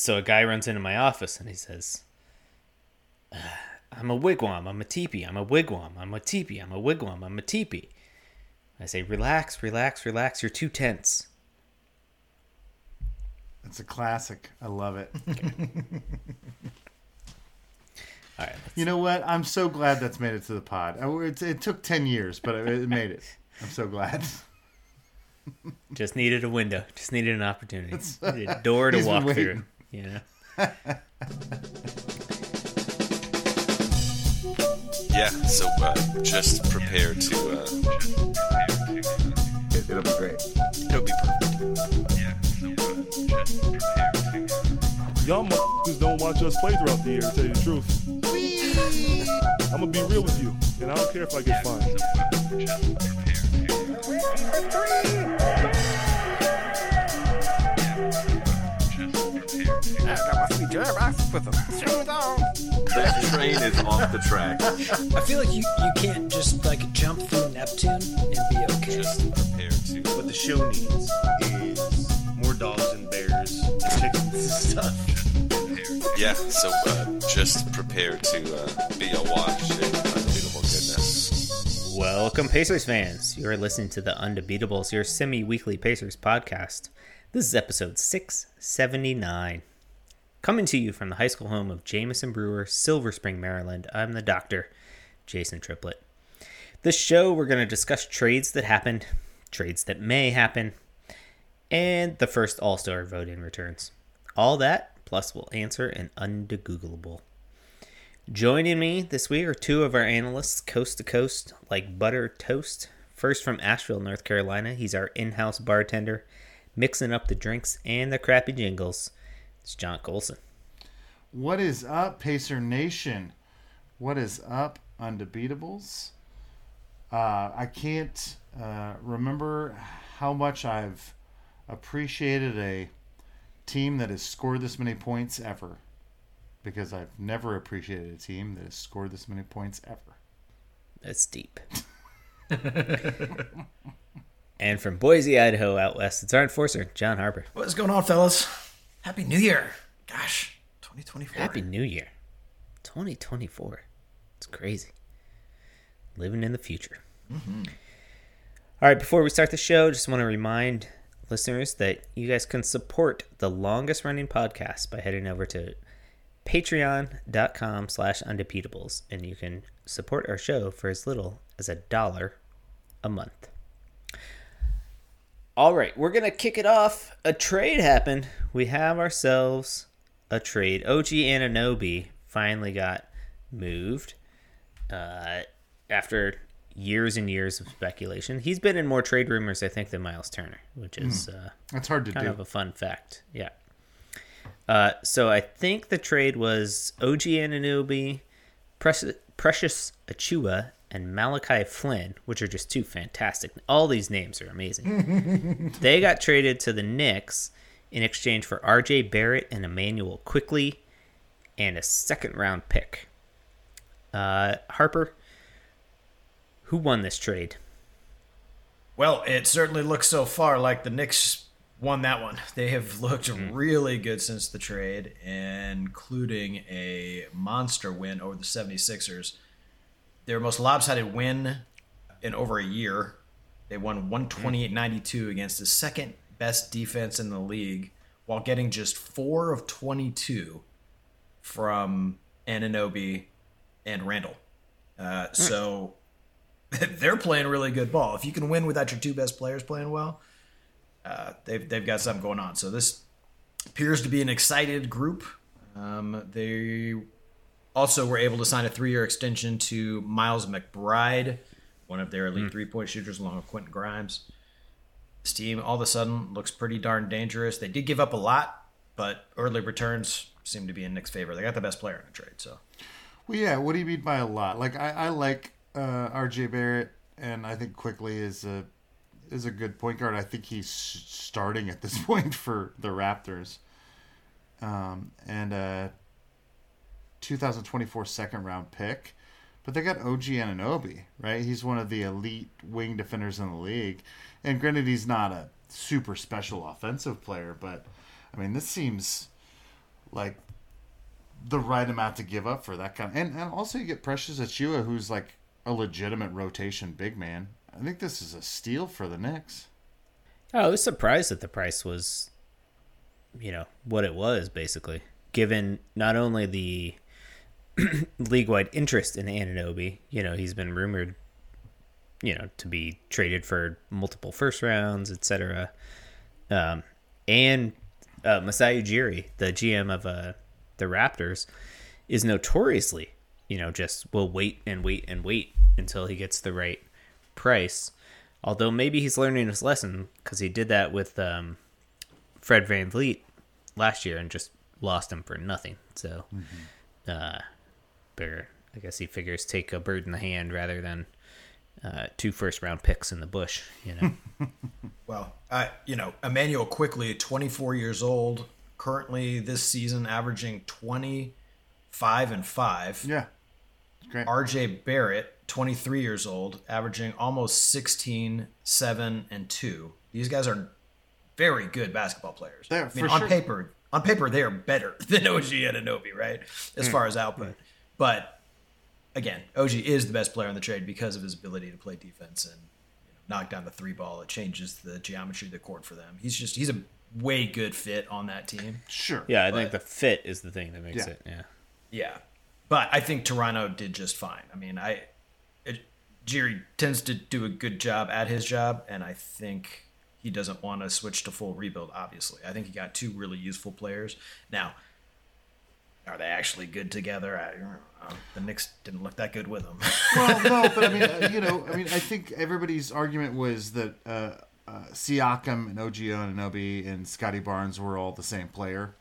so a guy runs into my office and he says, uh, "I'm a wigwam. I'm a teepee. I'm a wigwam. I'm a teepee. I'm a wigwam. I'm a teepee." I say, "Relax, relax, relax. You're too tense." It's a classic. I love it. All right. You know what? I'm so glad that's made it to the pod. It, it took 10 years, but it made it. I'm so glad. Just needed a window. Just needed an opportunity. Needed a door to walk through. Waiting. You know. Yeah, so uh, just prepare to. Uh, It, it'll be great. it'll be perfect. Yeah, so uh, just prepare to. Y'all motherfuckers don't watch us play throughout the year, to tell you the truth. I'm gonna be real with you, and I don't care if I get fined. That train is off the track. I feel like you, you can't just like jump through Neptune and be okay. Just prepare to. What the show needs is more dogs and bears and chickens and stuff. Yeah, so uh, just prepare to uh, be awash in unbeatable goodness. Welcome, Pacers fans. You're listening to the Undebeatables, your semi weekly Pacers podcast. This is episode 679. Coming to you from the high school home of Jameson Brewer, Silver Spring, Maryland, I'm the doctor, Jason Triplett. This show, we're going to discuss trades that happened, trades that may happen, and the first All Star voting returns. All that, plus we'll answer an undegoogleable. Joining me this week are two of our analysts, coast to coast, like butter toast. First from Asheville, North Carolina, he's our in house bartender, mixing up the drinks and the crappy jingles. It's John Colson. What is up, Pacer Nation? What is up, Undebeatables? Uh, I can't uh, remember how much I've appreciated a team that has scored this many points ever. Because I've never appreciated a team that has scored this many points ever. That's deep. and from Boise, Idaho, out west, it's our enforcer, John Harper. What's going on, fellas? Happy New Year. Gosh, 2024. Happy New Year. 2024. It's crazy. Living in the future. Mm-hmm. All right, before we start the show, just want to remind listeners that you guys can support the longest running podcast by heading over to patreon.com slash undebeatables and you can support our show for as little as a dollar a month. All right, we're going to kick it off. A trade happened. We have ourselves a trade. OG Anunoby finally got moved uh, after years and years of speculation. He's been in more trade rumors, I think, than Myles Turner, which is uh, That's hard to kind do. of a fun fact. Yeah. Uh, so I think the trade was OG Anunoby, Precious, Precious Achiuwa, and Malachi Flynn, which are just two fantastic. All these names are amazing. they got traded to the Knicks in exchange for RJ Barrett and Immanuel Quickley and a second round pick. Uh, Harper, who won this trade? Well, it certainly looks so far like the Knicks won that one. They have looked really good since the trade, including a monster win over the 76ers. Their most lopsided win in over a year. They won 128 92 against the second best defense in the league while getting just 4 of 22 from Anunoby and Randall. Uh, so they're playing really good ball. If you can win without your two best players playing well, uh, they've they've got something going on. So this appears to be an excited group. Um, they also we were able to sign a three-year extension to Miles McBride, one of their elite three-point shooters, along with Quentin Grimes. This team all of a sudden looks pretty darn dangerous. They did give up a lot, but early returns seem to be in Knicks' favor. They got the best player in the trade, so Well, yeah. What do you mean by a lot? Like I, I like uh, R.J. Barrett, and I think Quickley is a is a good point guard. I think he's starting at this point for the Raptors. Um, and a 2024 second round pick, but they got OG Anunoby, right? He's one of the elite wing defenders in the league, and granted, he's not a super special offensive player, but I mean, this seems like the right amount to give up for that kind. Of, and and also you get Precious Achiuwa, who's like a legitimate rotation big man. I think this is a steal for the Knicks. Oh, I was surprised that the price was, you know, what it was basically, given not only the league-wide interest in Anunoby. You know, he's been rumored, you know, to be traded for multiple first rounds, etc. Um, and uh, Masai Ujiri, the GM of uh, the Raptors, is notoriously, you know, just will wait and wait and wait until he gets the right price. Although maybe he's learning his lesson because he did that with um, Fred VanVleet last year and just lost him for nothing. So, uh, better, I guess he figures take a bird in the hand rather than uh, two first round picks in the bush, you know? Well, uh, you know, Immanuel Quickley, 24 years old, currently this season averaging 25 and 5. Yeah, great. RJ Barrett, 23 years old, averaging almost 16, 7, and 2. These guys are very good basketball players. They're- I mean, for on sure. paper, on paper they are better than OG Anunoby, right? As far as output. But again, OG is the best player on the trade because of his ability to play defense and you know, knock down the three ball. It changes the geometry of the court for them. He's just he's a way good fit on that team. sure. Yeah, I think the fit is the thing that makes Yeah. it, yeah. Yeah, but I think Toronto did just fine. I mean, I it, Jerry tends to do a good job at his job, and I think he doesn't want to switch to full rebuild. Obviously, I think he got two really useful players. Now, are they actually good together? I, don't the Knicks didn't look that good with them. well, no, but I mean, uh, you know, I mean, I think everybody's argument was that uh, uh, Siakam and OG Anunoby and Scottie Barnes were all the same player,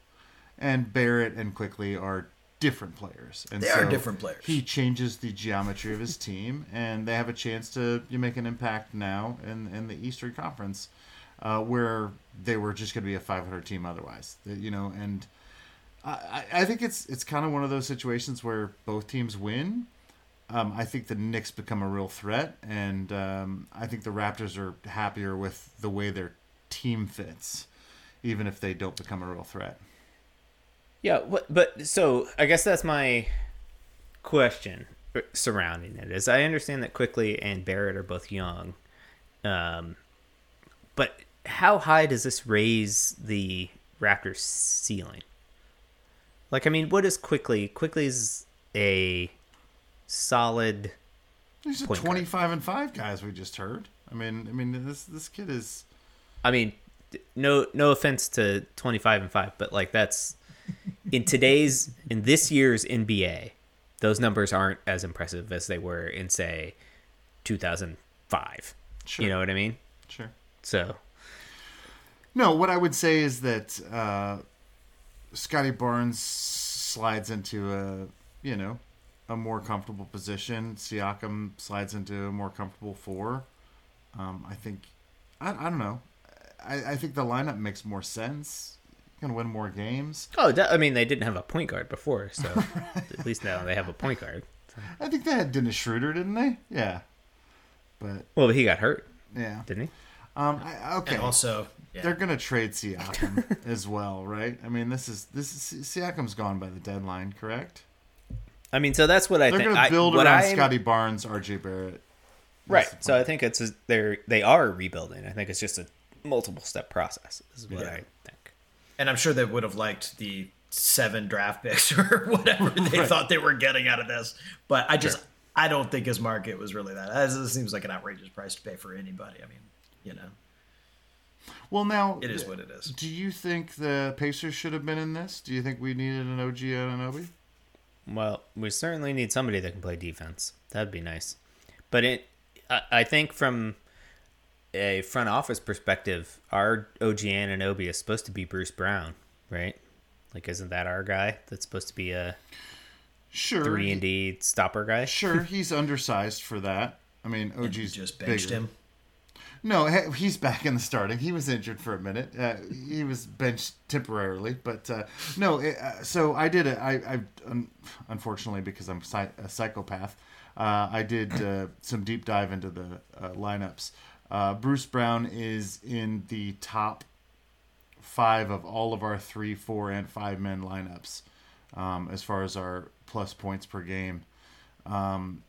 and Barrett and Quickley are different players. And They are different players. He changes the geometry of his team, and they have a chance to you make an impact now in in the Eastern Conference, uh, where they were just going to be a 500 team otherwise. You know, and. I, I think it's it's kind of one of those situations where both teams win. Um, I think the Knicks become a real threat, and um, I think the Raptors are happier with the way their team fits, even if they don't become a real threat. Yeah, what, but so I guess that's my question surrounding it. Is I understand that Quickley and Barrett are both young, um, but how high does this raise the Raptors' ceiling? Like, I mean, what is Quickley? Quickley's a solid. These are Point guard. twenty-five and five guys we just heard. I mean, I mean this this kid is I mean, no no offense to 25 and 5, but like that's in today's in this year's NBA, those numbers aren't as impressive as they were in say 2005. Sure. You know what I mean? sure. So, No, what I would say is that uh, Scottie Barnes slides into a you know a more comfortable position. Siakam slides into a more comfortable four. Um, I think I, I don't know. I, I think the lineup makes more sense. Can win more games. oh, that, I mean, they didn't have a point guard before, so at least now they have a point guard. I think they had Dennis Schroeder, didn't they? Yeah, but Well, he got hurt, yeah. didn't he? Um, I, okay. And also, yeah. They're gonna trade Siakam as well, right? I mean, this is this is Siakam's gone by the deadline, correct? I mean, so that's what I think. They're think. gonna build what around Scottie Barnes, R.J. Barrett. Right. So I think it's a, they're they are rebuilding. I think it's just a multiple step process. Is what Yeah. I think. and I'm sure they would have liked the seven draft picks or whatever they thought they were getting out of this. But I just I don't think his market was really that. This seems like an outrageous price to pay for anybody. I mean, you know, Well, now it is what it is. Do you think the Pacers should have been in this? Do you think we needed an OG Anunoby? Well, we certainly need somebody that can play defense. That'd be nice. But it, I, I think from a front office perspective, our OG Anunoby is supposed to be Bruce Brown, right? Like, isn't that our guy? That's supposed to be a Sure. three and D stopper guy. Sure, he's undersized for that. I mean, And OG's just benched bigger. him. No, he's back in the starting. He was injured for a minute. Uh, he was benched temporarily, but uh, no. it- Uh, so I did it. I, un- unfortunately because I'm a psychopath. Uh, I did uh, some deep dive into the uh, lineups. Bruce Brown is in the top five of all of our three, four, and five men lineups um, as far as our plus points per game. Um,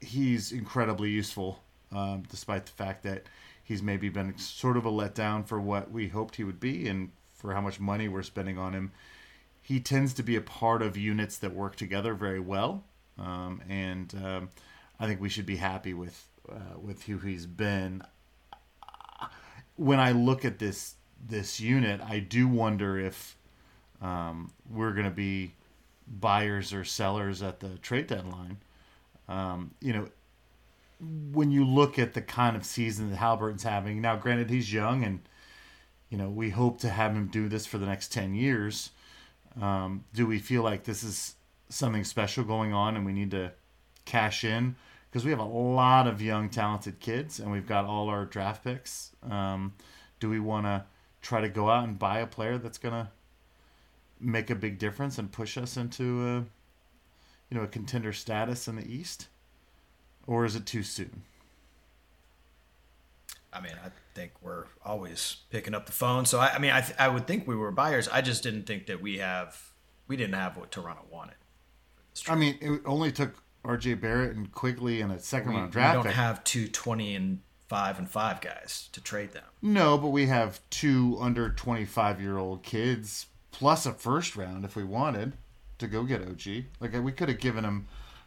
he's incredibly useful, um, despite the fact that he's maybe been sort of a letdown for what we hoped he would be and for how much money we're spending on him. He tends to be a part of units that work together very well, um, and um, I think we should be happy with uh, with who he's been. When I look at this this unit, I do wonder if um, we're going to be buyers or sellers at the trade deadline. Um, you know, when you look at the kind of season that Halliburton's having now, granted he's young and you know we hope to have him do this for the next ten years. Um, do we feel like this is something special going on and we need to cash in? Because we have a lot of young, talented kids and we've got all our draft picks. Um, do we want to try to go out and buy a player that's to make a big difference and push us into a, you know, a contender status in the East? Or is it too soon? I mean, I think we're always picking up the phone. So I, I mean, I, th- I would think we were buyers. I just didn't think that we have we didn't have what Toronto wanted. I mean, it only took R.J. Barrett and Quickley and a second We, round draft. we don't pick. have two 20 and five and five guys to trade them. No, but we have two under 25 year old kids plus a first round if we wanted to go get OG. Like we could have given him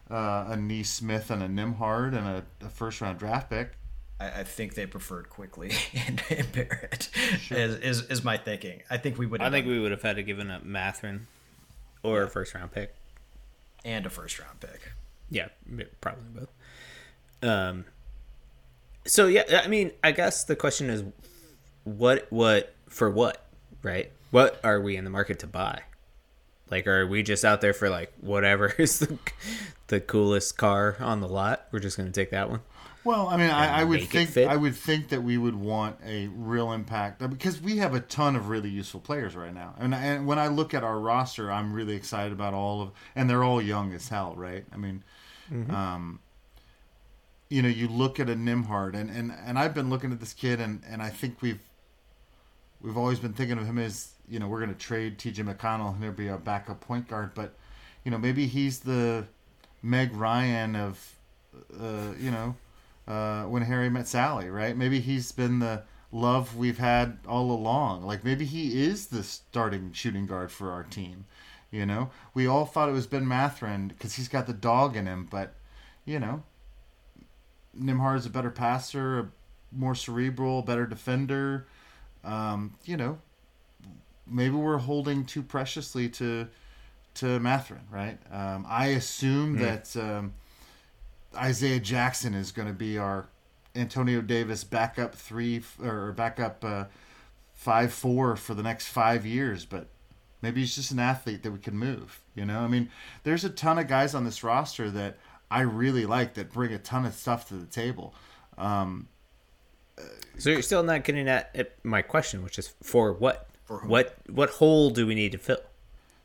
uh, a Nesmith and a Nembhard and a, a first round draft pick. I, I think they preferred Quickley and, and Barrett. Is, is is my thinking. I think we would. I have think done- we would have had to given up Mathurin or a first round pick. and a first round pick. Yeah, probably both. Um. So yeah, I mean, I guess the question is, what, what for what, right? What are we in the market to buy? Like, are we just out there for like whatever is the the coolest car on the lot? We're just gonna take that one. Well, I mean, I, I would think. I would think that we would want a real impact because we have a ton of really useful players right now. And, and when I look at our roster, I'm really excited about all of, and they're all young as hell, right? I mean, um, you know, you look at a Nembhard, and, and, and I've been looking at this kid, and, and I think we've we've always been thinking of him as you know we're going to trade T.J. McConnell and he'll be our backup point guard, but you know maybe he's the Meg Ryan of uh, you know uh, when Harry met Sally, right? Maybe he's been the love we've had all along. Like maybe he is the starting shooting guard for our team. You know, we all thought it was Ben Mathurin because he's got the dog in him, but you know, Nembhard is a better passer, a more cerebral, better defender. Um, you know, maybe we're holding too preciously to to Mathurin, right? Um, I assume that um, Isaiah Jackson is going to be our Antonio Davis backup three or backup uh, five four for the next five years, but maybe he's just an athlete that we can move. You know, I mean, there's a ton of guys on this roster that I really like that bring a ton of stuff to the table. Um, So you're still not getting at, at my question, which is for what? What? What hole do we need to fill?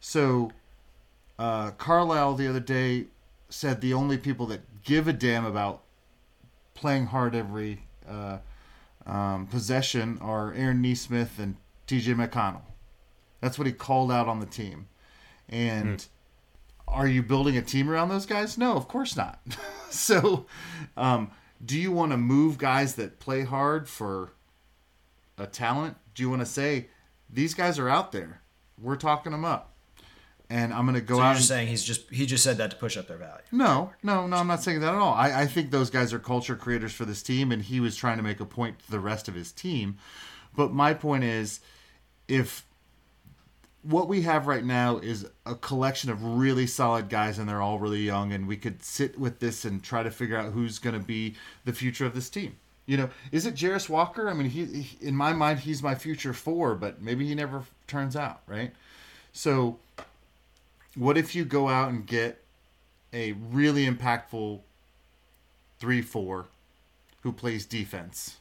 So, uh, Carlisle the other day said the only people that give a damn about playing hard every uh, um, possession are Aaron Nesmith and TJ McConnell. That's what he called out on the team. And are you building a team around those guys? No, of course not. so, um, do you want to move guys that play hard for a talent? Do you want to say these guys are out there? We're talking them up, and I'm going to go So out. you're and- just saying he's just he just said that to push up their value. no, no, no, I'm not saying that at all. I, I think those guys are culture creators for this team, and he was trying to make a point to the rest of his team. But my point is, if what we have right now is a collection of really solid guys, and they're all really young, and we could sit with this and try to figure out who's going to be the future of this team. You know, is it Jarace Walker? I mean, he, he in my mind he's my future four, but maybe he never turns out, right? So, what if you go out and get a really impactful three four who plays defense?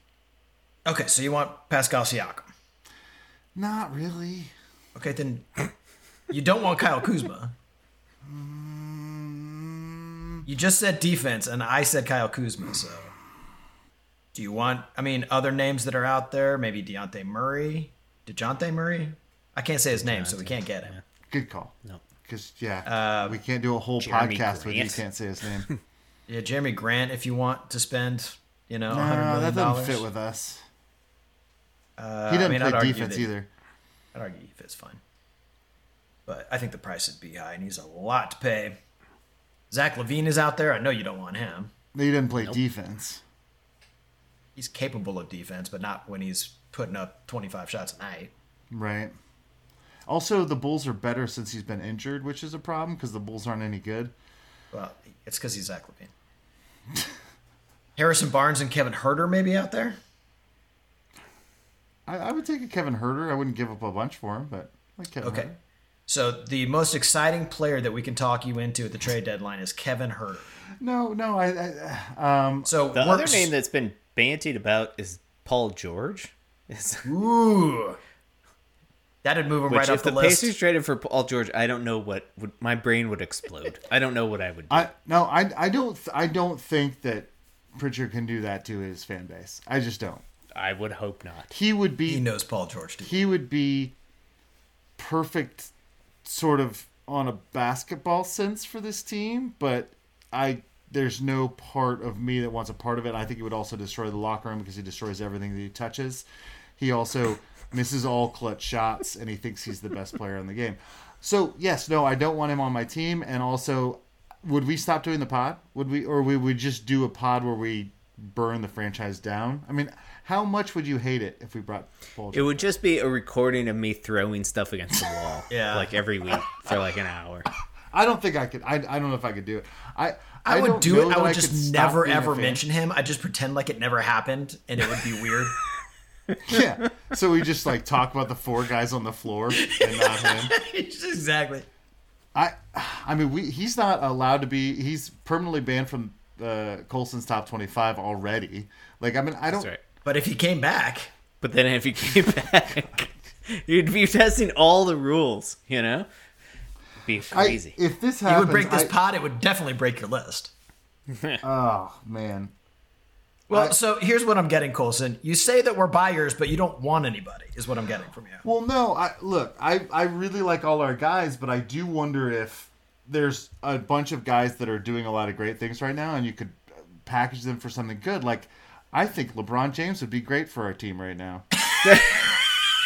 Okay, so you want Pascal Siakam. Not really. Okay, then you don't want Kyle Kuzma. Mm. You just said defense, and I said Kyle Kuzma. So, do you want? I mean, other names that are out there, maybe Deontay Murray. DeJounte Murray. I can't say his name, so we can't get him. Good call. No. Because yeah, Uh, we can't do a whole Jeremy podcast with you Grant. can't say his name. Yeah, Jerami Grant. If you want to spend, you know, a hundred no, million that doesn't dollars, fit with us. Uh, He doesn't mean, I'd play defense that- either. I'd argue he fits fine, but I think the price would be high, and he's a lot to pay. Zach LaVine is out there. I know you don't want him. He didn't play defense. He's capable of defense, but not when he's putting up 25 shots a night. Right. Also, the Bulls are better since he's been injured, which is a problem because the Bulls aren't any good. Well, it's because he's Zach LaVine. Harrison Barnes and Kevin Huerter maybe out there. I, I would take a Kevin Huerter. I wouldn't give up a bunch for him, but like Kevin Okay. Huerter. So the most exciting player that we can talk you into at the trade deadline is Kevin Huerter. No, no, I, I um, So The other name that's been bantied about is Paul George. Ooh, that'd move him Which, right off the, the list. Pacers traded for Paul George, I don't know what would my brain would explode. I don't know what I would do. I no, I, I don't, I don't think that Pritchard can do that to his fan base. I just don't. I would hope not. He would be he knows Paul George too. he would be perfect sort of on a basketball sense for this team, but I there's no part of me that wants a part of it. I think he would also destroy the locker room because he destroys everything that he touches. He also misses all clutch shots and he thinks he's the best player in the game. So, yes, no, I don't want him on my team and also would we stop doing the pod? Would we or would we would just do a pod where we burn the franchise down? I mean, how much would you hate it if we brought Paul It would just be a recording of me throwing stuff against the wall, Yeah. like every week for like an hour. I don't think I could. I, I don't know if I could do it. I I, would don't do know it. I would could just never ever mention him. I just pretend like it never happened, and it would be weird. Yeah. So we just like talk about the four guys on the floor and not him. exactly. I I mean we he's not allowed to be. He's permanently banned from uh, Colson's top twenty five already. Like I mean I don't. Right. But if he came back, But then if he came back, you'd be testing all the rules. You know, be I, crazy. if this happens, you would break this I- pot. It would definitely break your list. Oh man. Well, I- so here's what I'm getting, Colson. You say that we're buyers, but you don't want anybody. Is what I'm getting from you. Well, no. I look. I I really like all our guys, but I do wonder if there's a bunch of guys that are doing a lot of great things right now, and you could package them for something good. Like, I think LeBron James would be great for our team right now.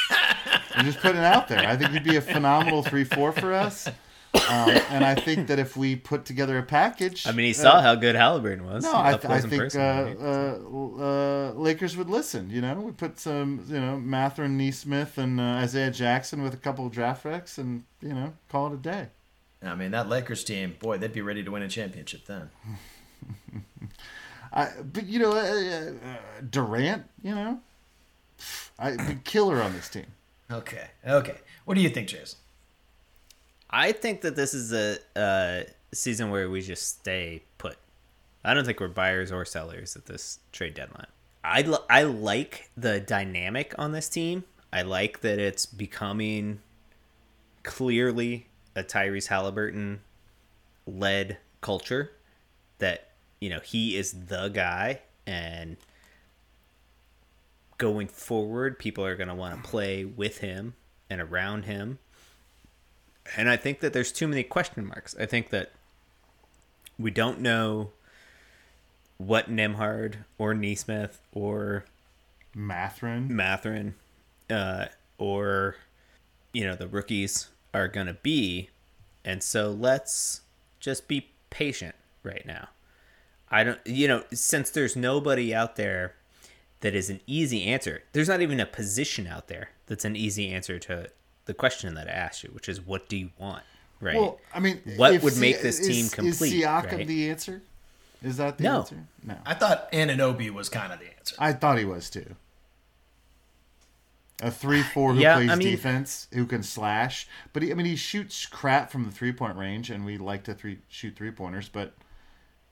I'm just putting it out there. I think he'd be a phenomenal three-four for us. Um, and I think that if we put together a package, I mean, he uh, saw how good Halliburton was. no, I, up I close and think uh, right? uh, uh, Lakers would listen. You know, we put some, you know, Mathurin, Nesmith, and uh, Isaiah Jackson with a couple of draft picks, and you know, call it a day. I mean, that Lakers team, boy, they'd be ready to win a championship then. I, but you know, uh, uh, Durant, you know, I be killer on this team. Okay. Okay. What do you think, Jason? I think that this is a, season where we just stay put. I don't think we're buyers or sellers at this trade deadline. I, I like the dynamic on this team. I like that it's becoming clearly a Tyrese Halliburton led culture. That, you know, he is the guy and going forward, people are going to want to play with him and around him. And I think that there's too many question marks. I think that we don't know what Nembhard or Nesmith or Mathurin, Mathurin uh, or you know the rookies are gonna be, and so let's just be patient right now. I don't, you know, since there's nobody out there that is an easy answer. There's not even a position out there that's an easy answer to the question that I asked you, which is what do you want, right? Well, I mean, What if would Si- make this team is, complete, Is Siakam right? the answer? Is that the No. answer? No, I thought Anunoby was kind of the answer. I thought he was too. A three-four who Yeah, plays I mean- defense, who can slash, but he, I mean, he shoots crap from the three-point range, and we like to three shoot three-pointers, but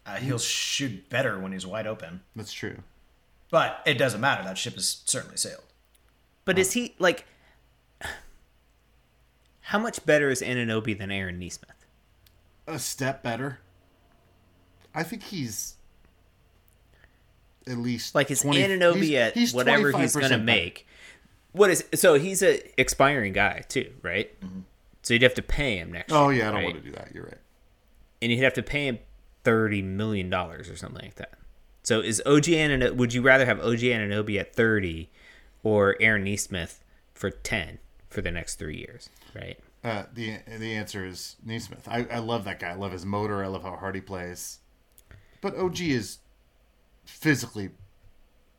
Uh, he'll shoot better when he's wide open. that's true. But it doesn't matter. That ship has certainly sailed. But is he like? How much better is Anunoby than Aaron Nesmith? A step better. I think he's at least Like is 20 Anunoby he's- at he's whatever he's gonna make? what is so he's a expiring guy too, right? Mm-hmm. So you'd have to pay him next. Oh year, yeah, I don't right? want to do that. You're right. and you'd have to pay him thirty million dollars or something like that. So is OG Anunoby? Would you rather have OG Anunoby at thirty or Aaron Nesmith for ten for the next three years? Right. Uh, the the answer is Nesmith. I, I love that guy. I love his motor. I love how hard he plays. But OG is physically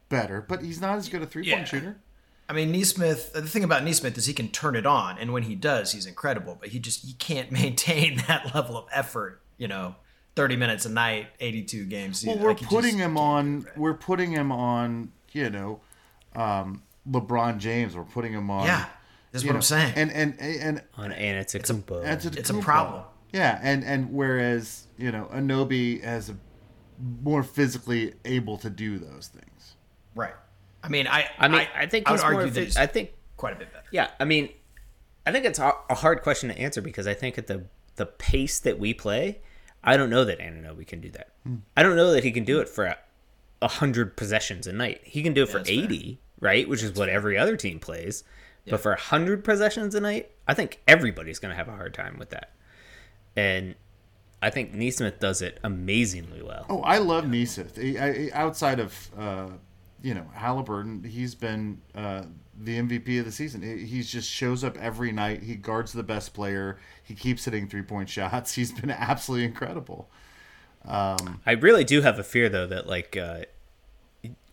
better, but he's not as good a three point Yeah. shooter. I mean, Nesmith. The thing about Nesmith is he can turn it on, and when he does, he's incredible. But he just he can't maintain that level of effort. You know, thirty minutes a night, eighty-two games. Well, season. we're Like, putting him on. do it. We're putting him on. You know, um, LeBron James. We're putting him on. Yeah, that's what know, I'm saying. And and and and Antetokounmpo. Antetokounmpo. it's a problem. Yeah, and and whereas you know Anobi has a more physically able to do those things. right. I mean, I. I mean, I, think I would argue that I think quite a bit better. Yeah, I mean, I think it's a a hard question to answer because I think at the the pace that we play, I don't know that Anunoby can do that. Hmm. I don't know that he can do it for a, a hundred possessions a night. He can do it for that's fair. eighty, right? Which is what every other team plays. But for a hundred possessions a night, I think everybody's going to have a hard time with that. And I think Nesmith does it amazingly well. Oh, I love Nesmith. He- I- outside of uh, you know Halliburton, he's been uh, the MVP of the season. He he's just shows up every night. He guards the best player. He keeps hitting three point shots. He's been absolutely incredible. I really do have a fear though that like uh,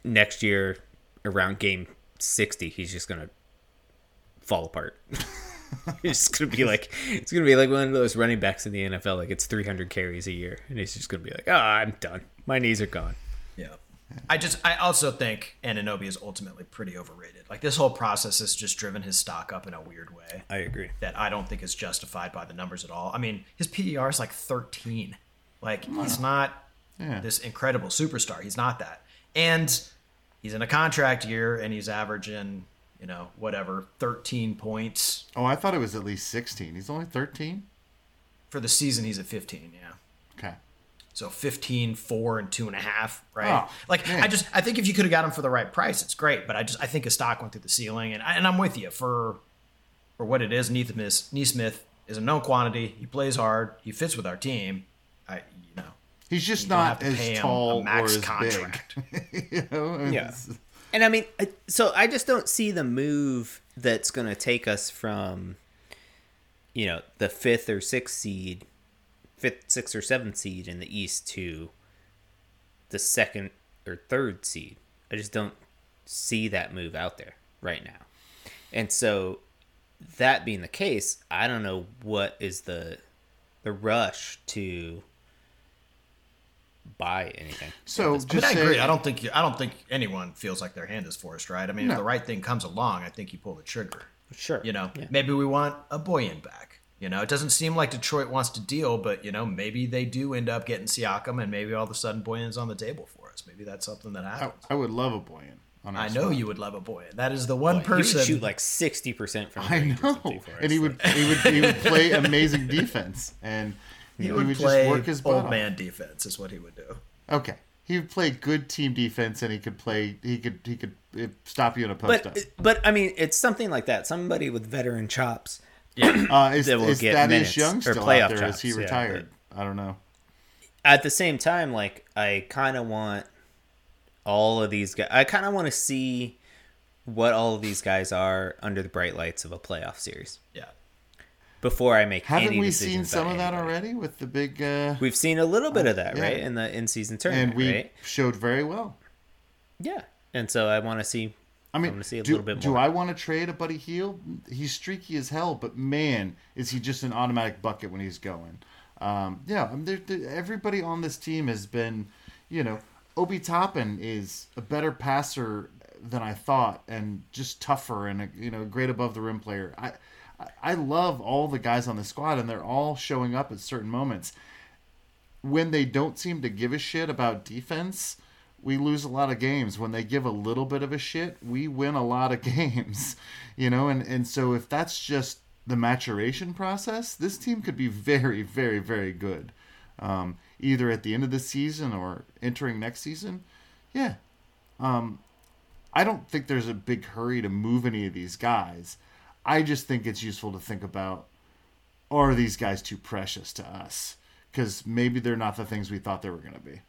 next year around game sixty, he's just gonna fall apart. it's gonna be like it's gonna be like one of those running backs in the NFL. Like it's three hundred carries a year, and he's just gonna be like, "Ah, I'm done. My knees are gone." Yeah. I just I also think Anunoby is ultimately pretty overrated. Like this whole process has just driven his stock up in a weird way I agree. that I don't think is justified by the numbers at all. I mean, his PER is like 13. Like he's not Yeah. this incredible superstar. He's not that. And he's in a contract year and he's averaging, you know, whatever, 13 points Oh, I thought it was at least sixteen. He's only thirteen. for the season. He's at 15. Yeah. Okay. So 15, four, and two and a half, right? Oh, like man. I just I think if you could have got him for the right price, it's great. But I just I think his stock went through the ceiling, and I, and I'm with you for for what it is. Nesmith Nesmith is a known quantity. He plays hard. He fits with our team. I you know He's just You don't have to pay as him a tall or as contract. big. you know? I mean, Yeah. it's- And I mean, so I just don't see the move that's going to take us from, you know, the fifth or sixth seed, fifth, sixth or seventh seed in the East to the second or third seed. I just don't see that move out there right now. And so, that being the case, I don't know what is the the rush to buy anything. So I mean, just I agree. I don't think you, I don't think anyone feels like their hand is forced, right? I mean, No. if the right thing comes along, I think you pull the trigger. Sure. You know, Yeah. maybe we want a Bojan back. You know, it doesn't seem like Detroit wants to deal, but you know, maybe they do end up getting Siakam, and maybe all of a sudden Bojan's on the table for us. Maybe that's something that happens. I would love a Bojan. On I know squad. you would love a Bojan. That is the one He person. would shoot like sixty percent from. I range or know, for us. and he would he would he would play amazing defense, and he he would, would play just work his butt old off. man defense. Is what he would do. Okay, he would play good team defense, and he could play. He could he could uh, stop you in a post up. But but I mean, it's something like that. Somebody with veteran chops. Uh, is that will is get that minutes is Young or still playoff out there? Is he chops, yeah, retired? I don't know. At the same time, like I kind of want all of these guys. I kind of want to see what all of these guys are under the bright lights of a playoff series Yeah. Before I make Haven't we seen some of that anybody. already with the big? Uh, We've seen a little bit of that, yeah. right, in the in-season tournament, and we right? showed very well. Yeah, and so I want to see. I mean, I wanna see a do, little bit more. do. I want to trade a Buddy Hield? He's streaky as hell, but man, is he just an automatic bucket when he's going. Um, yeah, I mean, there, there- everybody on this team has been, you know, Obi Toppin is a better passer than I thought, and just tougher and a, you know, great above the rim player. I, I- love all the guys on the squad, and they're all showing up at certain moments. When they don't seem to give a shit about defense, we lose a lot of games. When they give a little bit of a shit, we win a lot of games. You know, and, and so if that's just the maturation process, this team could be very, very, very good. Um, either at the end of the season or entering next season. Yeah. Um, I don't think there's a big hurry to move any of these guys. I just think it's useful to think about are these guys too precious to us? Because maybe they're not the things we thought they were going to be.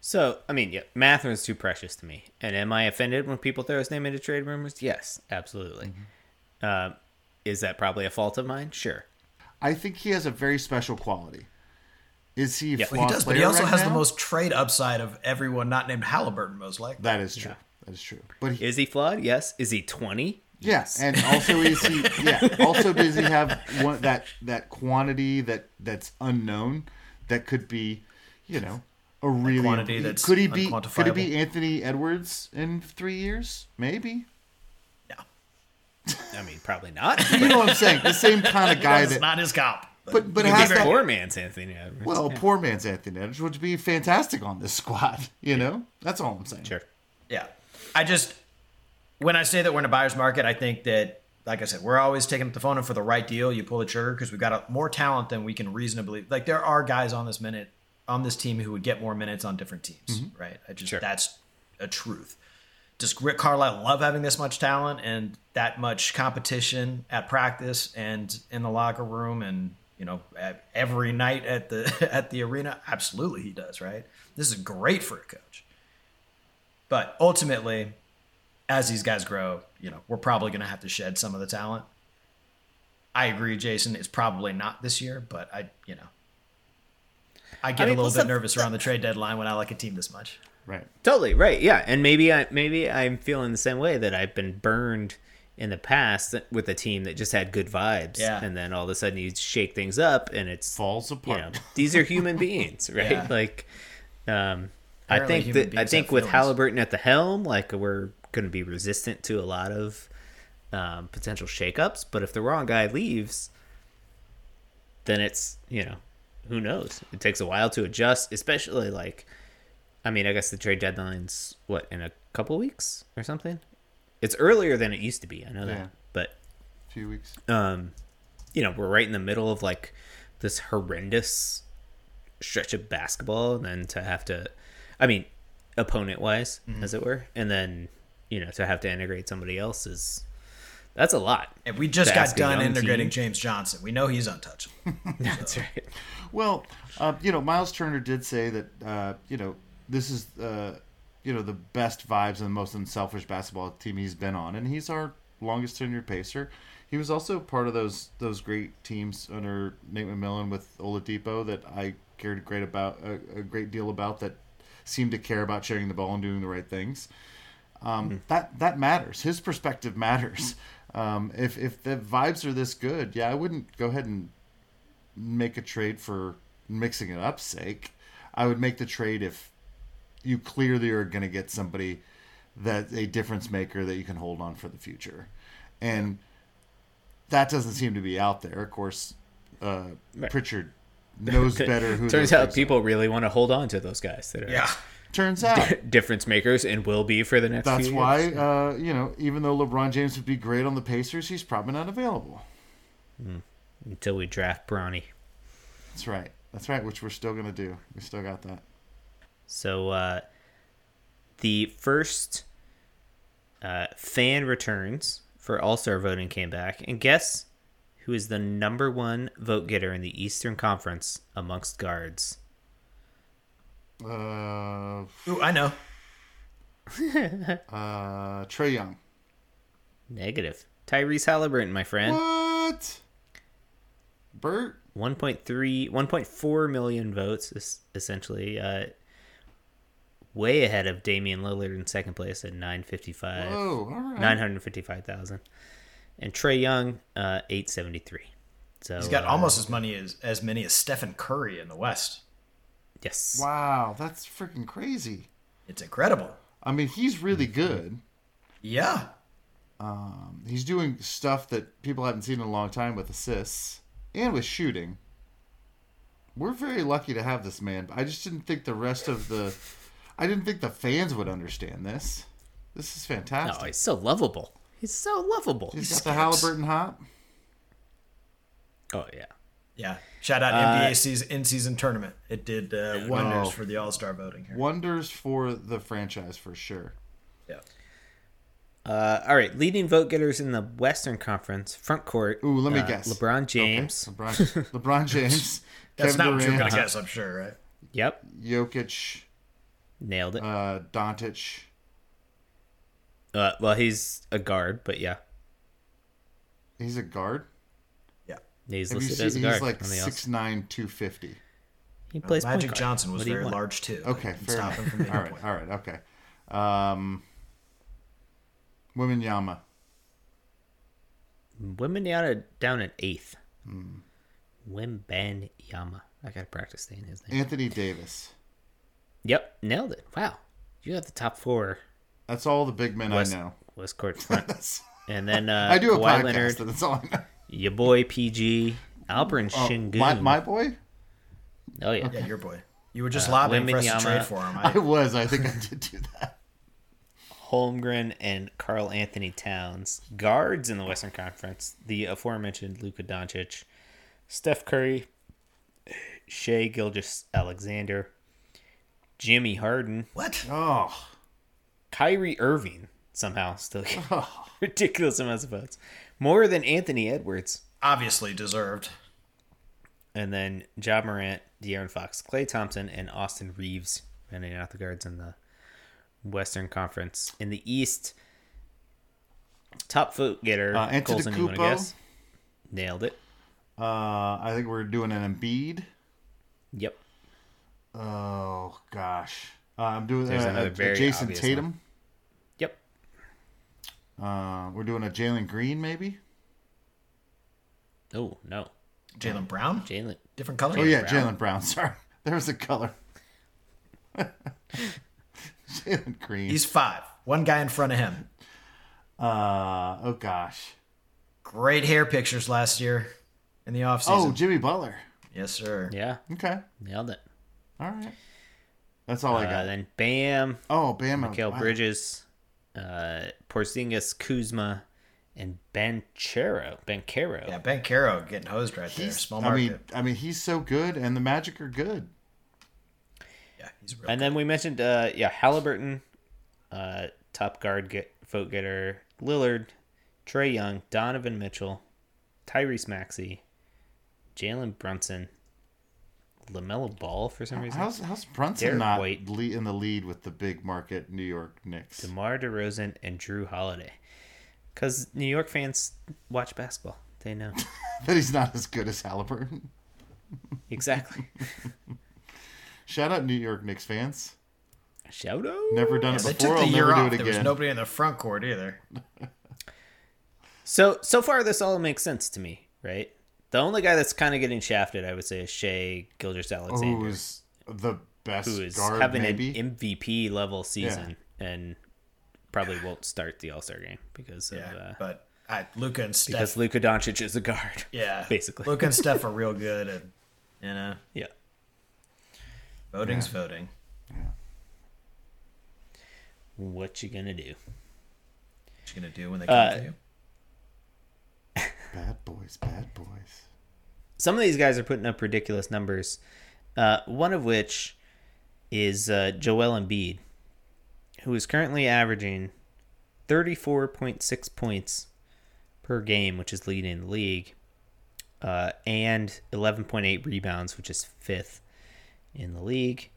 So, I mean, yeah, Mathurin's too precious to me. And am I offended when people throw his name into trade rumors? Yes, absolutely. Uh, is that probably a fault of mine? Sure. I think he has a very special quality. Is he Yeah, Well, he does, but he also right has the most trade upside of everyone not named Halliburton, most likely. That is true. That is true. But he, Is he flawed? Yes. Is he 20? Yes, and also is he? Yeah. Also, does he have one that that quantity that that's unknown that could be, you know, a really quantity that's could he be could he be Anthony Edwards in three years? Maybe. No. I mean, probably not. You know what I'm saying? The same kind of guy That's that. not his comp. but but He's has a that. poor man's Anthony Edwards. Well, Yeah. poor man's Anthony Edwards would be fantastic on this squad. You know, that's all I'm saying. Sure. Yeah. I just when I say that we're in a buyer's market, I think that like I said, we're always taking up the phone and for the right deal, you pull the trigger because we've got a, more talent than we can reasonably like there are guys on this minute on this team who would get more minutes on different teams, mm-hmm. right? I just Sure. that's a truth. Does Rick Carlisle love having this much talent and that much competition at practice and in the locker room and you know every night at the at the arena? Absolutely, he does. Right. This is great for a coach. But ultimately, as these guys grow, you know, we're probably going to have to shed some of the talent. I agree, Jason. It's probably not this year, but I, you know, I get I mean, a little bit the- nervous around the trade deadline when I like a team this much. Right. Totally right. Yeah, and maybe I maybe I'm feeling the same way that I've been burned in the past with a team that just had good vibes, Yeah. and then all of a sudden you shake things up and it's Falls you apart. know these are human beings, right? Yeah. Like, um, I think that I think with feelings. Halliburton at the helm, like we're going to be resistant to a lot of um, potential shakeups. But if the wrong guy leaves, then it's you know who knows. It takes a while to adjust, especially like. I mean, I guess the trade deadline's what in a couple weeks or something. It's earlier than it used to be. I know that, Yeah. but few weeks. um, you know, we're right in the middle of like this horrendous stretch of basketball, and then to have to, I mean, opponent wise, Mm-hmm. as it were, and then you know to have to integrate somebody else is that's a lot. And we just got done integrating team. James Johnson. We know he's untouchable. That's right. Well, uh, you know, Myles Turner did say that uh, you know this is uh, you know the best vibes and the most unselfish basketball team he's been on, and he's our longest tenured pacer. He was also part of those those great teams under Nate McMillan with Oladipo that I cared great about a, a great deal about that seemed to care about sharing the ball and doing the right things. Um, That that matters. His perspective matters. Um, if if the vibes are this good, yeah, I wouldn't go ahead and make a trade for mixing it up sake. I would make the trade if you clearly are going to get somebody that's a difference maker that you can hold on for the future. And that doesn't seem to be out there. Of course, uh, Right. Pritchard knows better who Turns out guys people really want to hold on to those guys that are yeah. Turns out. difference makers and will be for the next. That's why, uh, you know, even though LeBron James would be great on the Pacers, he's probably not available. until we draft Bronny. That's right. That's right, which we're still going to do. We still got that. So uh, the first uh, fan returns for All Star voting came back, and guess who is the number one vote getter in the Eastern Conference amongst guards? Uh, Ooh, I know. uh, Trae Young. Negative. Tyrese Halliburton, my friend. What? Bert? 1.3 1.4 million votes essentially uh, way ahead of Damian Lillard in second place at 955 Whoa, all right. 955,000 and Trae Young uh, 873 so He's got uh, almost as many as as many as Stephen Curry in the West. Yes Wow, that's freaking crazy. It's incredible. I mean, he's really mm-hmm. good. Yeah. Um, he's doing stuff that people haven't seen in a long time with assists and with shooting. We're very lucky to have this man. I just didn't think the rest of the I didn't think the fans would understand this. This is no fantastic. he's so lovable he's so lovable he's got the Halliburton hop. oh yeah Yeah. Shout out NBA season in season tournament. It did uh, wonders Oh. for the All Star voting here. Wonders for the franchise for sure. Yeah. Uh, all right, leading vote getters in the Western Conference front court. Ooh, let me uh, guess. LeBron James. Okay. LeBron, LeBron James. That's Kevin not what you're gonna guess, I'm sure, right? Yep, Jokic, nailed it. uh, Doncic. Uh, well, he's a guard, but yeah, He's a guard. Yeah. he's Have listed seen, as a guard he's like six nine, two fifty. He plays point Magic guard. Johnson was What do you very want? large too. Okay, Didn't fair stop enough. him from being all a right, point. all right, okay. Um, Women Yama. Women Yama down at eighth. Hmm. Wembanyama. I gotta practice saying his name. Anthony Davis. Yep, nailed it. Wow, you have the top four That's all the big men West, I know. West Court front, and then uh, I do a Kawhi podcast. Leonard, and That's all I know. Your boy PG, Alperen Oh, Sengun. my, my boy. oh yeah, Yeah, your boy. You were just uh, lobbying for us to trade for him. I I, was. I think I did do that. Holmgren and Karl Anthony Towns. Guards in the Western Conference, the aforementioned Luka Doncic, Steph Curry, Shai Gilgeous Alexander, Jimmy Harden, what? Oh, Kyrie Irving somehow still get ridiculous amounts of votes. More than Anthony Edwards. Obviously deserved. And then Ja Morant, De'Aaron Fox, Klay Thompson, and Austin Reaves rounding out the guards in the Western Conference. In the East, top vote getter, Uh, Colson, you want to guess? Nailed it. uh, I think we're doing an Embiid. Yep. Oh gosh, uh, I'm doing uh, another a, very Jayson Tatum. Yep. Uh, we're doing a Jalen Green, maybe. Oh, no. Jaylen Brown? Jalen. Different color? Oh yeah, Brown. Jaylen Brown. Sorry, there was a color. Jalen Green. He's five. One guy in front of him. uh, oh gosh. Great hair pictures last year in the offseason. Oh, Jimmy Butler. yes, sir. Yeah. Okay, Nailed it. all right. That's all I Uh, got. then Bam, oh, Bam. Mikal wow. Bridges, uh, Porzingis, Kuzma, and Banchero. Banchero. Yeah, Banchero getting hosed right there. He's, Small I mean, I mean, he's so good, and the Magic are good. yeah, he's real. And then we mentioned, uh, yeah, Halliburton, uh, top guard get vote getter, Lillard, Trae Young, Donovan Mitchell, Tyrese Maxey, Jalen Brunson, LaMelo Ball for some reason, How's how's Brunson Derrick not White. le- in the lead with the big market New York Knicks? DeMar DeRozan, and Jrue Holiday. Because New York fans watch basketball, they know That he's not as good as Halliburton. exactly. Shout out New York Knicks fans. Shout out. Never done Yeah, it before. the I'll year never off. do it There was nobody in the front court either. So so far, this all makes sense to me, right? The only guy that's kind of getting shafted, I would say, is Shai Gilgeous Alexander, Who's the best who is guard? having maybe. an MVP level season and probably won't start the All Star game because of Yeah, uh, but I, Luka and Steph. because Luka Doncic is a guard. yeah, basically. Luka and Steph are real good, and you know, Yeah. voting's voting. What you gonna do? What you gonna do when they come Uh, for you? Bad boys, bad boys. Some of these guys are putting up ridiculous numbers. Uh, one of which is uh, Joel Embiid, who is currently averaging 34.6 points per game, which is leading the league, uh, and 11.8 rebounds, which is fifth in the league.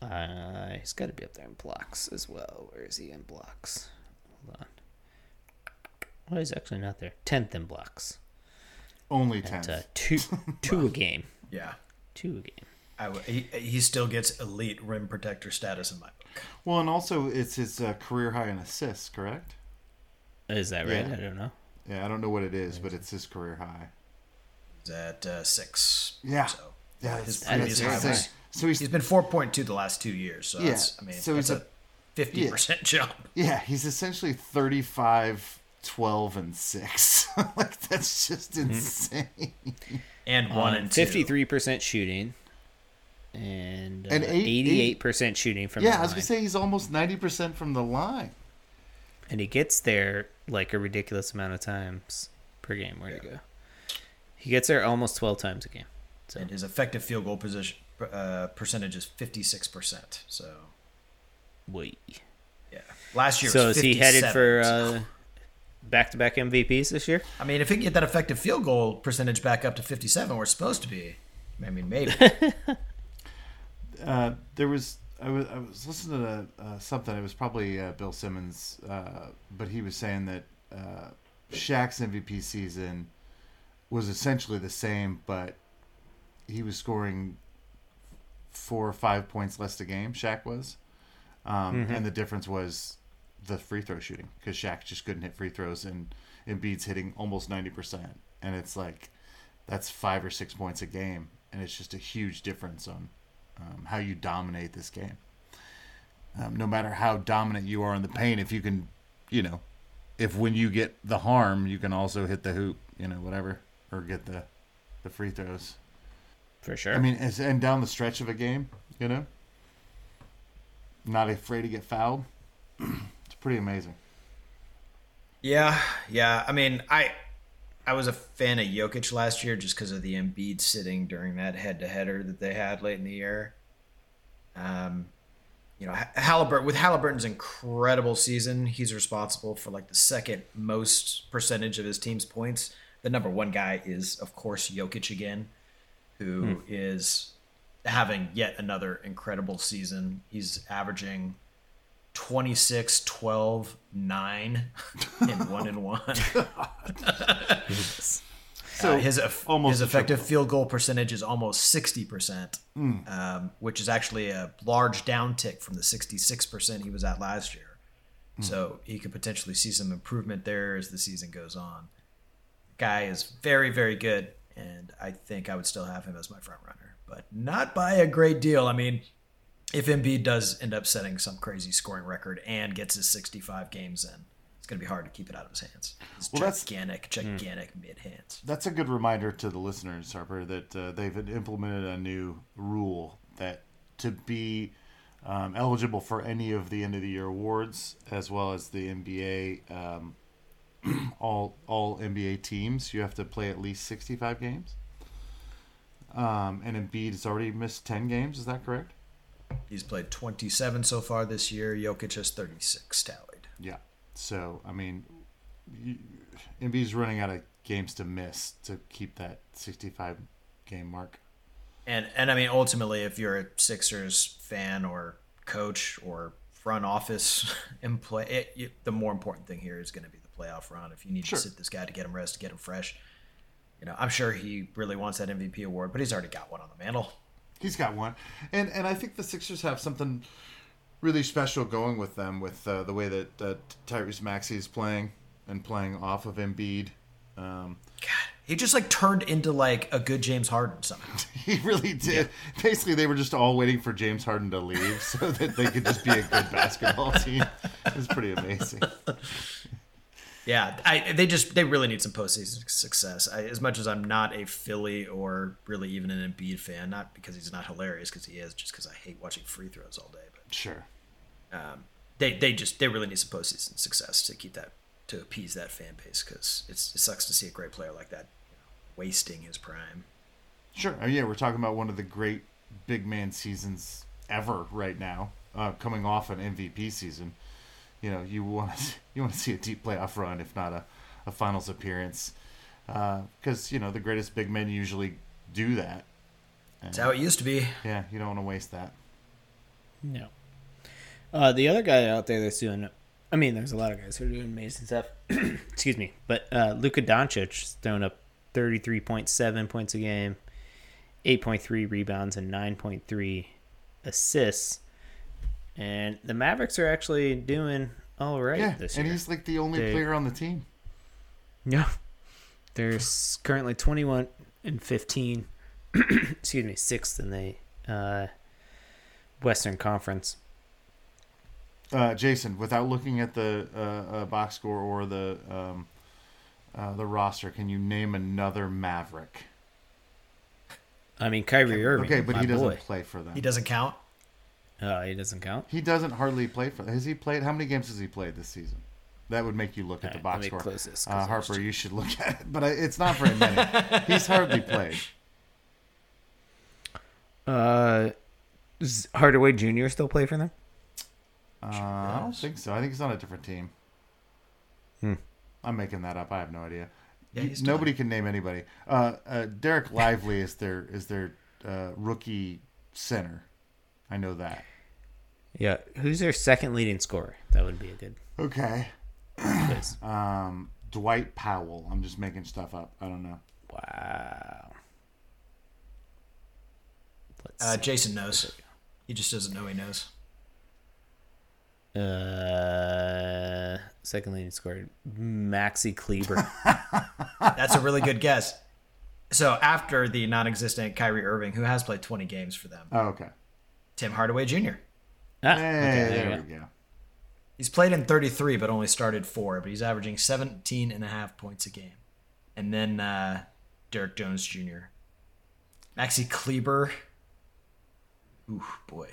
Uh, he's got to be up there in blocks as well. Where is he in blocks? Hold on. Well, he's actually not there. Tenth in blocks. Only ten. At, uh, two, two a game. Yeah, Two a game. I w- he, he still gets elite rim protector status in my book. well, and also it's his uh, career high in assists, correct? Is that right? Yeah. I don't know. Yeah, I don't know what it is, but it's his career high. He's at uh, six. Yeah. So Yeah, his previous high was. So he's He's been four point two the last two years. So Yeah, that's I mean so that's he's a fifty percent jump. yeah, he's essentially 35, 12, and six. like that's just Mm-hmm. insane. And one Um, and two. 53% shooting and, uh, And eight- 88% shooting from yeah, the I was line. gonna say he's almost ninety percent from the line. And he gets there like a ridiculous amount of times per game. Where'd he go? He gets there almost 12 times a game. So And his effective field goal position uh, percentage is fifty six percent. So wait. yeah, Last year, So was is he headed for uh, back-to-back MVPs this year? I mean, if he can get that effective field goal percentage back up to 57, we're supposed to be. I mean, maybe. uh, there was I was I was listening to uh, something. It was probably uh, Bill Simmons, uh, but he was saying that uh, Shaq's MVP season was essentially the same, but he was scoring four or five points less a game. Shaq was, um, and the difference was the free throw shooting because Shaq just couldn't hit free throws, and Embiid's hitting almost ninety percent, and it's like that's five or six points a game, and it's just a huge difference on um, how you dominate this game. Um, no matter how dominant you are in the paint, if you can, you know, if when you get the harm, you can also hit the hoop, you know, whatever, or get the the free throws. For sure. I mean, and down the stretch of a game, you know, not afraid to get fouled. pretty amazing. Yeah, yeah. I mean, I I was a fan of Jokic last year just because of the Embiid sitting during that head-to-header that they had late in the year. Um, you know, Halliburton with Halliburton's incredible season, he's responsible for like the second most percentage of his team's points. The number one guy is, of course, Jokic again, who is having yet another incredible season. He's averaging 26, 12, 9 and 1 and 1. So Uh, his almost his effective triple. field goal percentage is almost sixty percent, Hmm. um, which is actually a large downtick from the sixty six percent he was at last year. Hmm. So he could potentially see some improvement there as the season goes on. Guy is very very good, and I think I would still have him as my front runner, but not by a great deal. I mean, if Embiid does end up setting some crazy scoring record and gets his sixty five games in. It's going to be hard to keep it out of his hands. His Well, that's- gigantic, gigantic mid hands. That's a good reminder to the listeners, Harper, that uh, they've implemented a new rule that to be um, eligible for any of the end of the year awards, as well as the NBA, um, all all NBA teams, you have to play at least sixty five games. Um, and Embiid has already missed ten games. Is that correct? He's played 27 so far this year. Jokic has 36 tallied. Yeah. So I mean, Embiid's running out of games to miss to keep that sixty five game mark. And and I mean ultimately if you're a Sixers fan or coach or front office employee, play it, the more important thing here is going to be the playoff run. If you need Sure. to sit this guy to get him rest, to get him fresh, you know, I'm sure he really wants that MVP award, but he's already got one on the mantle. He's got one, and and I think the Sixers have something really special going with them with uh, the way that uh, Tyrese Maxey is playing and playing off of Embiid. Um, God, he just like turned into like a good James Harden somehow. he really did. Basically, they were just all waiting for James Harden to leave so that they could just be a good basketball team. It was pretty amazing. Yeah, I, they just they really need some postseason success. I, as much as I'm not a Philly or really even an Embiid fan, not because he's not hilarious, because he is, just because I hate watching free throws all day. But Sure. they they just they really need some postseason success to keep that to appease that fan base because it sucks to see a great player like that you know, wasting his prime. Sure. Oh, yeah, we're talking about one of the great big man seasons ever right now, uh, coming off an MVP season. You know, you want to you want to see a deep playoff run, if not a, a finals appearance, because you know the greatest big men usually do that. That's how it used to be. Yeah, you don't want to waste that. No. Uh, the other guy out there that's doing, I mean, there's a lot of guys who are doing amazing stuff. Excuse me, but uh, Luka Doncic is throwing up 33.7 points a game, 8.3 rebounds, and 9.3 assists. And the Mavericks are actually doing all right yeah, this and he's like the only They- player on the team. Yeah. They're currently 21 and 15. Excuse me, sixth in the uh, Western Conference. Uh, Jason, without looking at the uh, uh, box score or the um, uh, the roster, can you name another Maverick? I mean, Kyrie Irving. Okay, but my he doesn't boy. play for them. He doesn't count. Oh, he doesn't count. He doesn't hardly play for. Has he played? How many games has he played this season? That would make you look at the Alright, box score. close this, 'cause Uh, Harper, you should look at it, but I, it's not very many. He's hardly played. Uh, does Hardaway Jr. still play for them? Uh, I don't think so. I think he's on a different team. I'm making that up. I have no idea. Yeah, You- he's nobody can name anybody. Uh, uh, Dereck Lively is their is their uh, rookie center. I know that. Yeah. Who's their second leading scorer? That would be a good Okay. quiz. Um, Dwight Powell. I'm just making stuff up. I don't know. Wow. Let's Uh, see. Jason knows. He just doesn't know he knows. Uh, second leading scorer, Maxi Kleber. That's a really good guess. So after the non-existent Kyrie Irving, who has played 20 games for them, Oh, okay. Tim Hardaway Jr. ah, Hey, okay, there, there we go. He's played in 33, but only started four. But he's averaging 17 and a half points a game. And then uh, Derrick Jones Jr. Maxi Kleber. Ooh, boy.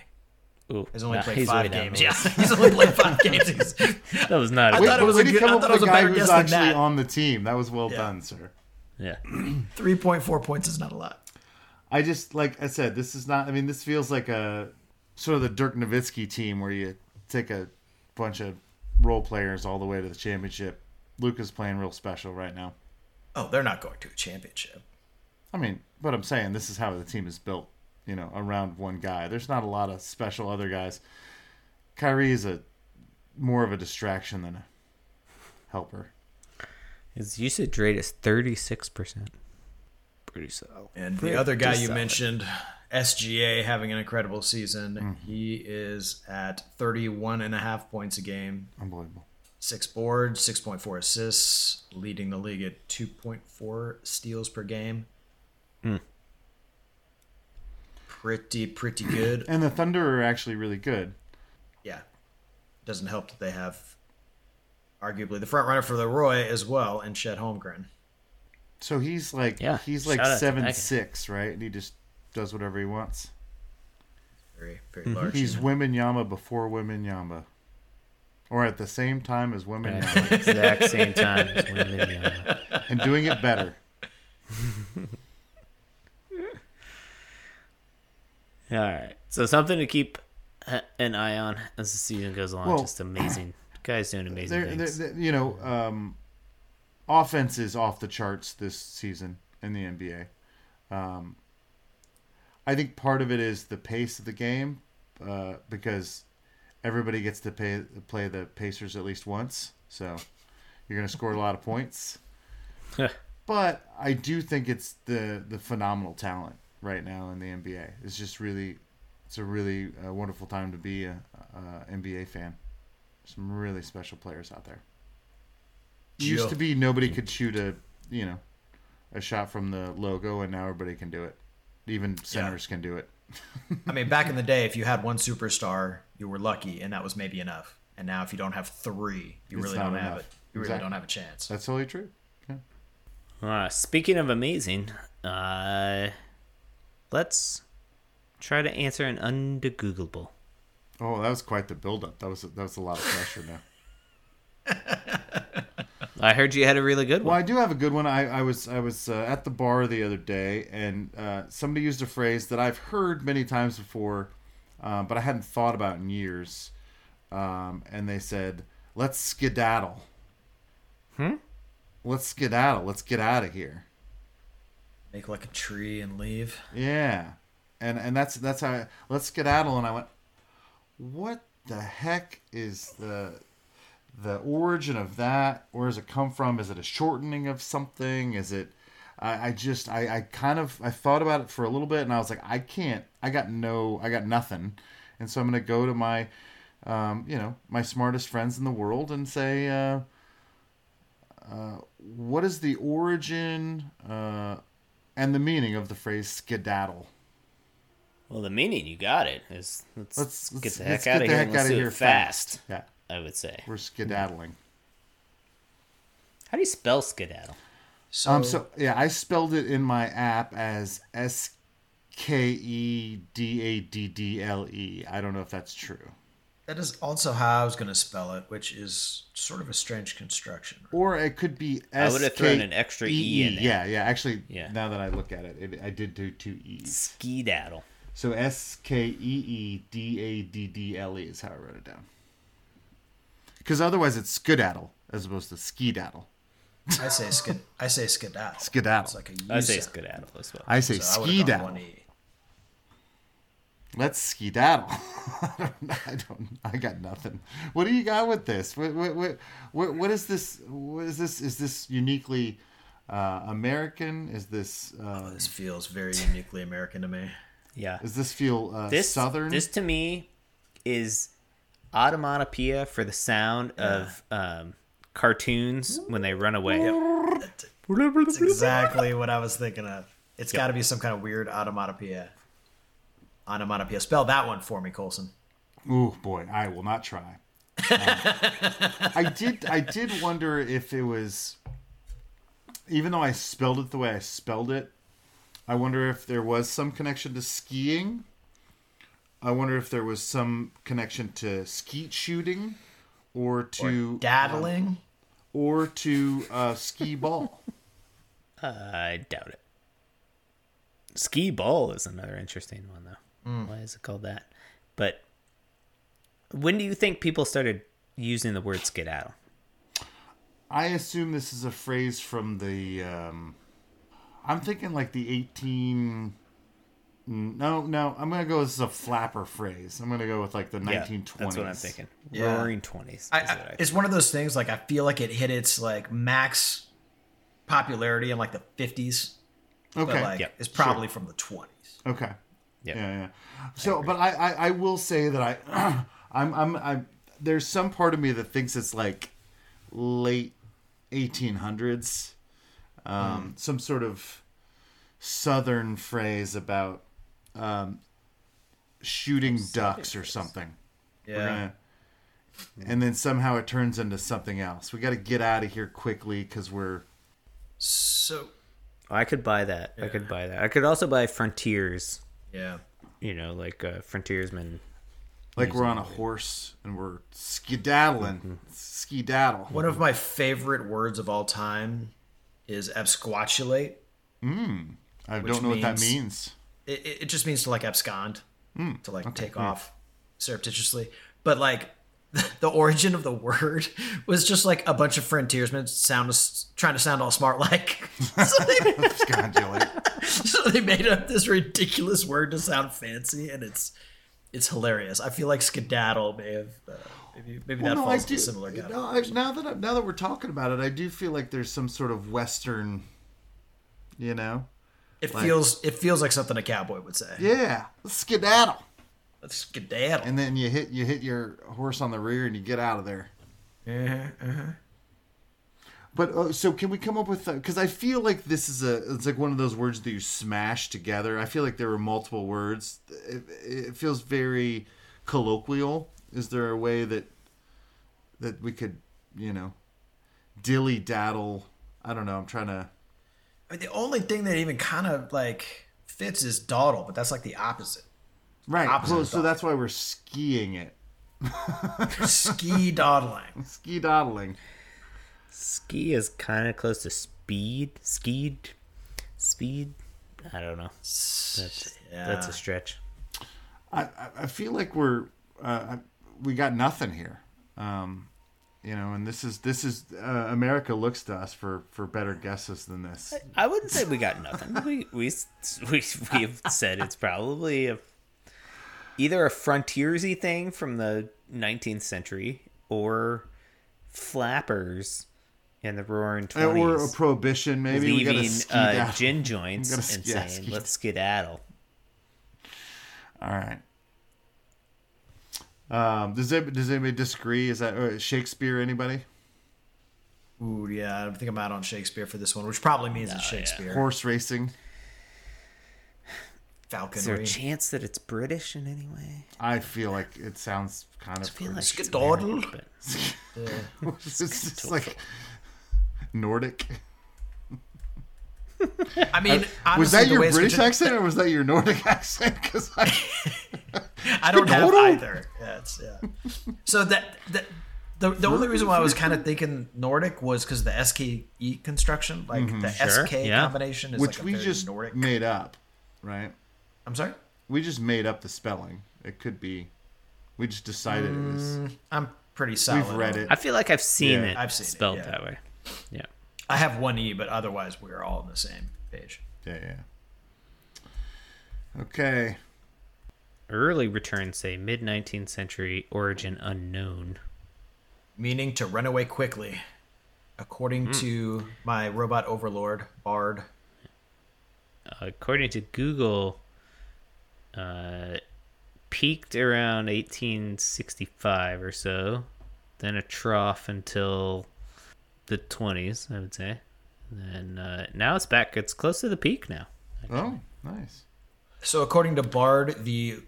go. Ooh, He's only nah, played he's five games. Yeah, he's only played five games. That was not. A I good thought it was a to good- come I thought it was a a guy better who's guess than actually that. on the team. That was well Yeah. done, sir. yeah. 3.4 points is not a lot. I just like I said, this is not. I mean, this feels like a sort of the Dirk Nowitzki team where you take a bunch of role players all the way to the championship. Luka's playing real special right now. Oh, they're not going to a championship. I mean, but I'm saying this is how the team is built. You know, around one guy. There's not a lot of special other guys. Kyrie is a more of a distraction than a helper. His usage rate is thirty six percent. Pretty solid. And Pretty the other guy you solid. mentioned, SGA, having an incredible season. Mm-hmm. He is at 31 and a half points a game, Unbelievable. six boards, 6.4 assists, leading the league at 2.4 steals per game. Hmm. Pretty, pretty good. And the Thunder are actually really good. yeah. Doesn't help that they have arguably the front runner for the ROY as well, and Chet Holmgren. So he's like Yeah, he's like shout out to seven six, right? And he just does whatever he wants. Very, very large. He's unit. women Yama before women Yama. Or at the same time as women At Yama. exact same time as women. Yeah. and doing it better. All right. So something to keep uh, an eye on as the season goes along. Well, Just amazing. Guys doing amazing They're, they're, things. they're- you know, um, offense is off the charts this season in the NBA. Um, I think part of it is the pace of the game uh, because everybody gets to pay, play the Pacers at least once. So you're going to score a lot of points. But I do think it's the the phenomenal talent right now in the NBA. It's just really, it's a really uh, wonderful time to be a, a NBA fan. Some really special players out there. It used to be nobody could shoot a you know a shot from the logo, and now everybody can do it. Even centers can do it. I mean, back in the day, if you had one superstar, you were lucky, and that was maybe enough. And now, if you don't have three, you It's really don't have it. You really don't have a chance. That's totally true. Uh, speaking of amazing, uh, let's try to answer an undegoogleable. Oh, that was quite the buildup. That was that was a lot of pressure now. I heard you had a really good one. Well. I do have a good one. I, I was I was uh, at the bar the other day, and uh, somebody used a phrase that I've heard many times before, uh, but I hadn't thought about in years. Um, and they said, "Let's skedaddle." Hmm. Let's skedaddle. Let's get out of here. Make like a tree and leave. Yeah, and and that's that's how I, let's skedaddle. And I went, "What the heck is the the origin of that? Where does it come from? Is it a shortening of something? Is it?" I, I just I, I kind of I thought about it for a little bit, and I was like, I can't. I got no. I got nothing, and so I'm gonna go to my, um, you know, my smartest friends in the world and say. Uh, uh, what is the origin uh, and the meaning of the phrase skedaddle? Well, the meaning you got it is let's, Let's, get let's- the let's heck out of the here heck let's do here it fast. Yeah, I would say. we're skedaddling. How do you spell skedaddle? So, Um, so yeah, I spelled it in my app as S K E D A D D L E. I don't know if that's true, that is also how I was going to spell it, which is sort of a strange construction. or it could be I S. would've thrown an extra E in there. Yeah, yeah. Actually, Yeah. now that I look at it, it I did do two E's. Skedaddle. So S K E E D A D D L E is how I wrote it down. Because otherwise it's skedaddle as opposed to skedaddle. I say skid. I say skedaddle. Skedaddle. It's like a I say sound. skedaddle as well. I say So I skedaddle. one E. Let's skedaddle. I don't. I don't. I got nothing. What do you got with this? What? What? What? What, what is this? What is this? Is this uniquely uh, American? Is this? Uh, This feels very uniquely American to me. yeah. does this feel uh, This southern? This to me is automatopoeia for the sound of um, cartoons when they run away. That's exactly what I was thinking of. It's got to be some kind of weird automatopoeia. Onomatopoeia. Spell that one for me, Colson. Ooh, boy, I will not try. Um, I did. I did wonder if it was, even though I spelled it the way I spelled it. I wonder if there was some connection to skiing. I wonder if there was some connection to skeet shooting, or to Daddling. or to uh, ski ball. I doubt it. Ski ball is another interesting one, though. Mm. Why is it called that? But when do you think people started using the word skedaddle? I assume this is a phrase from the. Um, I'm thinking like the 18. No, no, I'm gonna go. This is a flapper phrase. I'm gonna go with like the 1920s. that's what I'm thinking. Yeah. Roaring twenties. I, I, it's one of those things. Like I feel like it hit its like max popularity in like the fifties, Okay. but like Yep. it's probably from the twenties. okay. Yeah. Yeah, yeah. So, but I, I, I will say that I, I'm, I'm, I'm. There's some part of me that thinks it's like late 1800s, um, some sort of southern phrase about um, shooting ducks or something. We're Yeah. gonna, and then somehow it turns into something else. We got to get out of here quickly because we're So I could buy that. I could buy that. I could also buy frontiers. yeah. You know, like uh, frontiersmen. like we're on a horse and we're skedaddling, skedaddle. One of my favorite words of all time is absquatulate. I don't know what that means- means. It, it just means to like abscond, to like take off surreptitiously. But like the origin of the word was just like a bunch of frontiersmen sound trying to sound all smart like. so, they, so they made up this ridiculous word to sound fancy, and it's it's hilarious. I feel like skedaddle may have uh, maybe maybe that no, falls do. a similar no, I, now that I, now that we're talking about it, I do feel like there's some sort of Western, you know. It like- feels it feels like something a cowboy would say. Yeah, skedaddle. Let's skedaddle. And then you hit you hit your horse on the rear and you get out of there. Uh-huh, But uh, so can we come up with because I feel like this is a it's like one of those words that you smash together. I feel like there were multiple words. It, it feels very colloquial. Is there a way that that we could you know dilly daddle? I don't know. I'm trying to. I mean, the only thing that even kind of like fits is dawdle, but that's like the opposite. Right. Opposite So, so that's why we're skiing it. Ski dawdling. Ski dawdling. Ski is kind of close to speed. Skied. Speed. I don't know. That's Yeah. that's a stretch. I, I- I feel like we're uh, we got nothing here. Um, you know, and this is this is uh, America looks to us for for better guesses than this. I wouldn't say we got nothing. we we we we've said it's probably a, either a frontiersy thing from the 19th century or flappers in the Roaring 20s or a prohibition, maybe we got leaving uh, gin joints and yeah, saying let's skedaddle. All right. Um, does it, does anybody disagree? Is that uh, Shakespeare? Anybody? Ooh, yeah. I think I'm out on Shakespeare for this one, which probably means it's Oh, yeah. Shakespeare. Horse racing. Falconry. Is there a chance that it's British in any way? I feel like it sounds kind of. I feel like it's Skedaddle. American, but it's just like Nordic. I mean, honestly, was that your British congen- accent or was that your Nordic accent? Because I, I don't have either. Yeah, it's, yeah. So that that the, the only reason why I was kind of thinking Nordic was because the SKE construction, like mm-hmm. the Sure, SK yeah. combination, is which like a we very just Nordic. made up, right? I'm sorry. We just made up the spelling. It could be. We just decided it was. Mm, I'm pretty solid. We've read it. I feel like I've seen Yeah, it I've seen it, spelled yeah. that way. Yeah. I have one E, but otherwise we're all on the same page. Yeah, yeah. Okay. Early returns say mid 19th century origin unknown. Meaning to run away quickly. According to my robot overlord, Bard. according to Google, uh, peaked around 1865 or so, then a trough until the 20s, I would say. And uh, now it's back. It's close to the peak now. Oh, nice. So according to Bard, the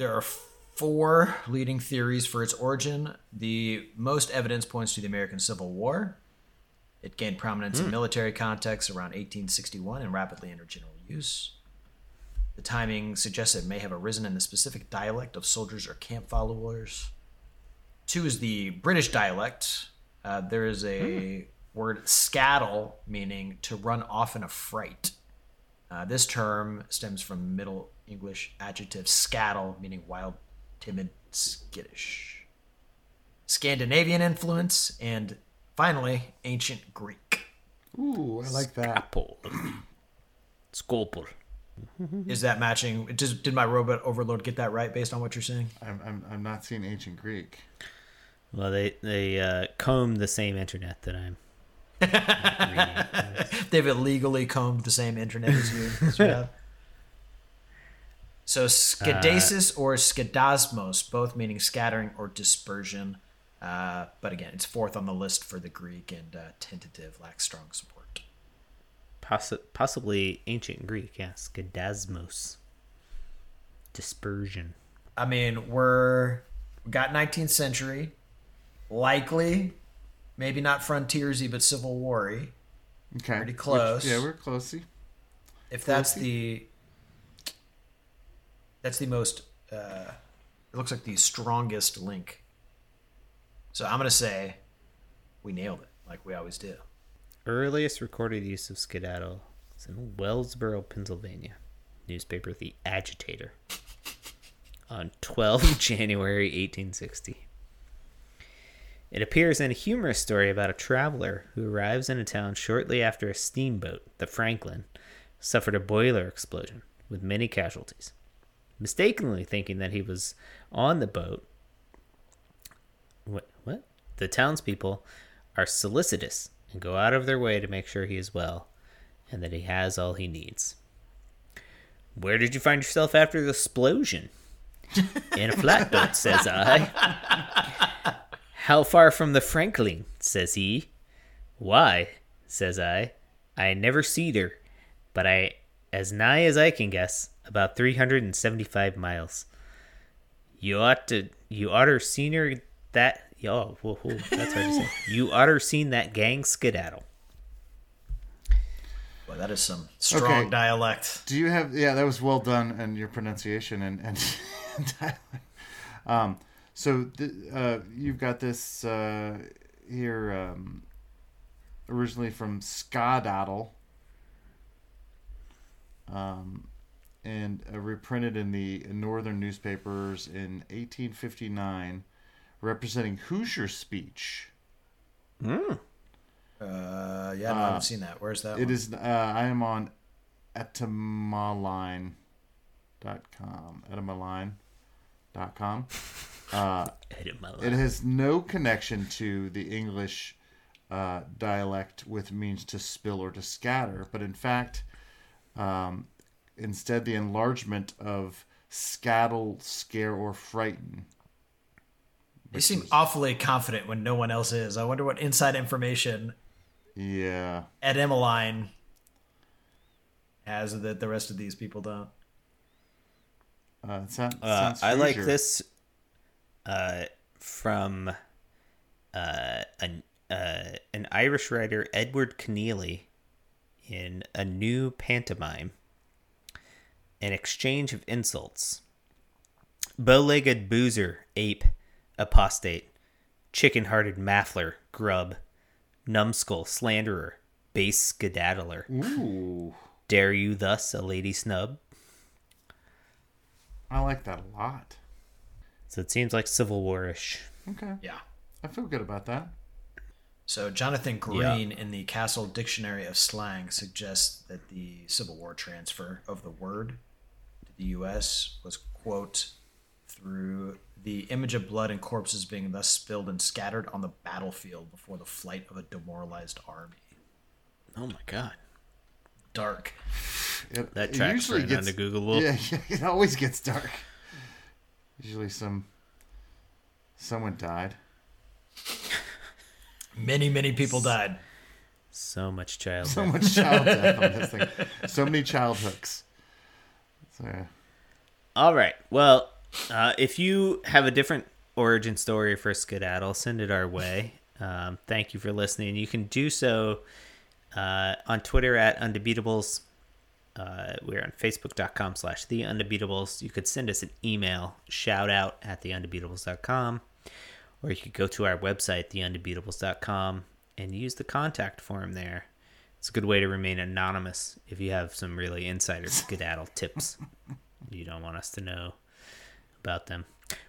there are four leading theories for its origin. The most evidence points to the American Civil War. It gained prominence in military contexts around 1861 and rapidly entered general use. The timing suggests it may have arisen in the specific dialect of soldiers or camp followers. Two is the British dialect. Uh, there is a word scattle, meaning to run off in a fright. Uh, this term stems from Middle English adjective scattle, meaning wild, timid, skittish. Scandinavian influence, and finally, ancient Greek. Ooh, I like that. Apple. Sculptor. Is that matching? Does, did my robot overlord get that right based on what you're saying? I'm, I'm, I'm not seeing ancient Greek. Well, they they uh, comb the same internet that I'm. They've illegally combed the same internet as you. as you have. So skedasis or skedasmos, both meaning scattering or dispersion. Uh, but again, it's fourth on the list for the Greek and uh, tentative, lacks strong support. Possi- possibly ancient Greek, yeah. Skedasmos. Dispersion. I mean, we're we got 19th century, likely, maybe not frontiersy, but Civil War-y. Okay. Pretty close. Which- yeah, we're closey. If that's the that's the most uh, it looks like the strongest link. So I'm gonna say we nailed it, like we always do. Earliest recorded use of skedaddle is in Wellsboro, Pennsylvania. Newspaper The Agitator. On 12 January 1860. It appears in a humorous story about a traveler who arrives in a town shortly after a steamboat, the Franklin, suffered a boiler explosion with many casualties. Mistakenly thinking that he was on the boat, what? What? The townspeople are solicitous and go out of their way to make sure he is well and that he has all he needs. Where did you find yourself after the explosion? In a flatboat, says I. How far from the Franklin? says he. Why? says I. I never seed her, but I, as nigh as I can guess, about 375 miles. You ought to, you oughter seen her that, oh, whoa, whoa, that's hard to say. You oughter seen that gang skedaddle. Boy, that is some strong Okay. dialect. Do you have? Yeah, that was well done, and your pronunciation and and dialect. Um, so th- uh, you've got this uh, here um, originally from Skadaddle, um, and uh, reprinted in the northern newspapers in 1859, representing Hoosier speech. Uh, yeah, I don't know, I've seen that. Where's that? It one? is. Uh, I am on etymonline.com. Etymonline.com. Uh, it has no connection to the English uh, dialect with means to spill or to scatter, but in fact, um, instead the enlargement of scattle, scare, or frighten. They seem awfully confident when no one else is. I wonder what inside information Yeah. Ed Emmeline has that the rest of these people don't. Uh, it sound- Uh, sounds I like this uh, from uh, an uh, an Irish writer, Edward Kenealy, in a new pantomime, an exchange of insults. Bow-legged boozer, ape, apostate, chicken-hearted maffler, grub, numbskull, slanderer, base skedaddler. Ooh. Dare you thus a lady snub? I like that a lot. So it seems like Civil War-ish. Okay. Yeah. I feel good about that. So Jonathan Green in the Cassell Dictionary of Slang suggests that the Civil War transfer of the word to the U.S. was quote through the image of blood and corpses being thus spilled and scattered on the battlefield before the flight of a demoralized army. Oh my god. Dark. It, That it tracks usually right gets undegoogleable. Yeah, yeah, it always gets dark. Usually some someone died. Many, many people died. So much child. So much child death on this thing. So many child hooks. Yeah. All right. Well, uh, if you have a different origin story for Skedaddle, send it our way. Um, thank you for listening. You can do so uh, on Twitter at Undebeatables. Uh, we're on Facebook.com slash The Undebeatables. You could send us an email, shout out at TheUndebeatables.com, or you could go to our website, TheUndebeatables.com, and use the contact form there. It's a good way to remain anonymous if you have some really insider skedaddle tips you don't want us to know about them.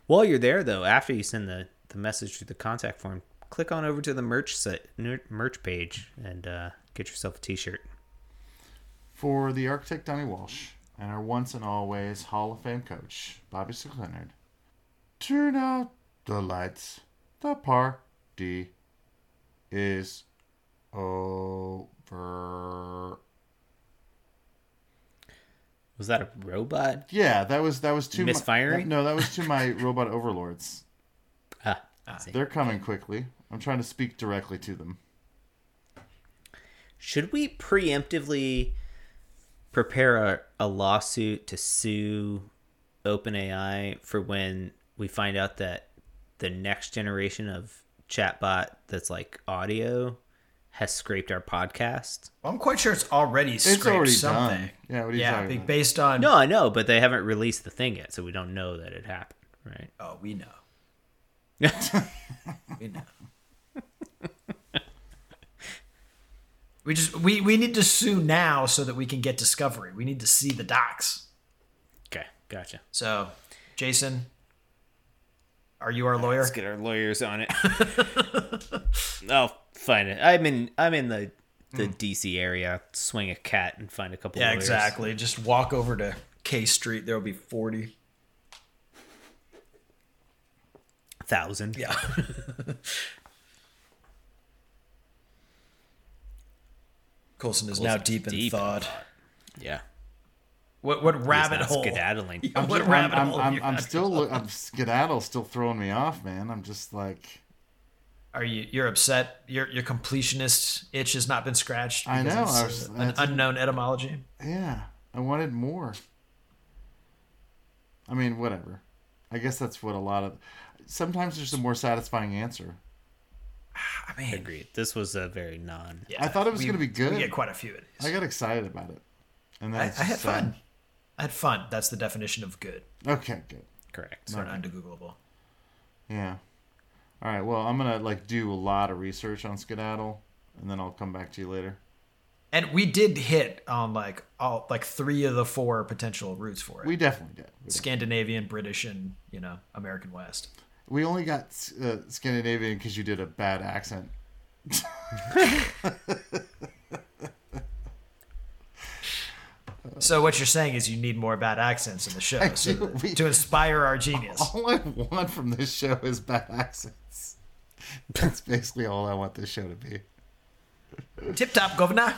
While you're there, though, after you send the, the message through the contact form, click on over to the merch site, merch page and uh, get yourself a T-shirt. For the architect Donnie Walsh and our once and always Hall of Fame coach, Bobby Sir Leonard. Turn out the lights. The party is over. Was that a robot? Yeah, that was that was to my- Misfiring? no, that was to my robot overlords. Ah, They're coming quickly. I'm trying to speak directly to them. Should we preemptively prepare a, a lawsuit to sue OpenAI for when we find out that the next generation of chatbot that's like audio has scraped our podcast? Well, I'm quite sure it's already scraped already something. done. Yeah, what are you yeah, talking be- about? based on. No, I know, but they haven't released the thing yet, so we don't know that it happened, right? Oh, we know. we know. we just we we need to sue now so that we can get discovery. We need to see the docs. Okay, gotcha. So, Jason, are you our lawyer? Let's get our lawyers on it. I'll find it. I'm in. I'm in the the hmm. DC area. Swing a cat and find a couple. Yeah, lawyers. exactly. Just walk over to K Street. There will be forty thousand. Yeah. Colson is now deep in deep in thought. Yeah. What what rabbit not hole? Skedaddling. Yeah, I'm, rabbit I'm, hole? I'm, you I'm still, yourself? I'm skedaddle still throwing me off, man. I'm just like, Are you you're upset? Your your completionist itch has not been scratched. I because know, it's, I was- uh, an unknown etymology. yeah, I wanted more. I mean, whatever. I guess that's what a lot of. Sometimes there's a more satisfying answer. I mean, Agreed. This was a very non. yeah, I thought it was gonna be good. We get quite a few of these. I got excited about it, and then I, I had sad. fun. I had fun. That's the definition of good. Okay, good. Correct. Sort of undegoogleable. Yeah. All right. Well, I'm gonna like do a lot of research on skedaddle, and then I'll come back to you later. And we did hit on like all like three of the four potential routes for it. We definitely did. We, did. Scandinavian, British, and you know American West. we only got uh, Scandinavian because you did a bad accent. So what you're saying is you need more bad accents in the show so do. We- to inspire our genius. All I want from this show is bad accents. That's basically all I want this show to be. Tip top, governor.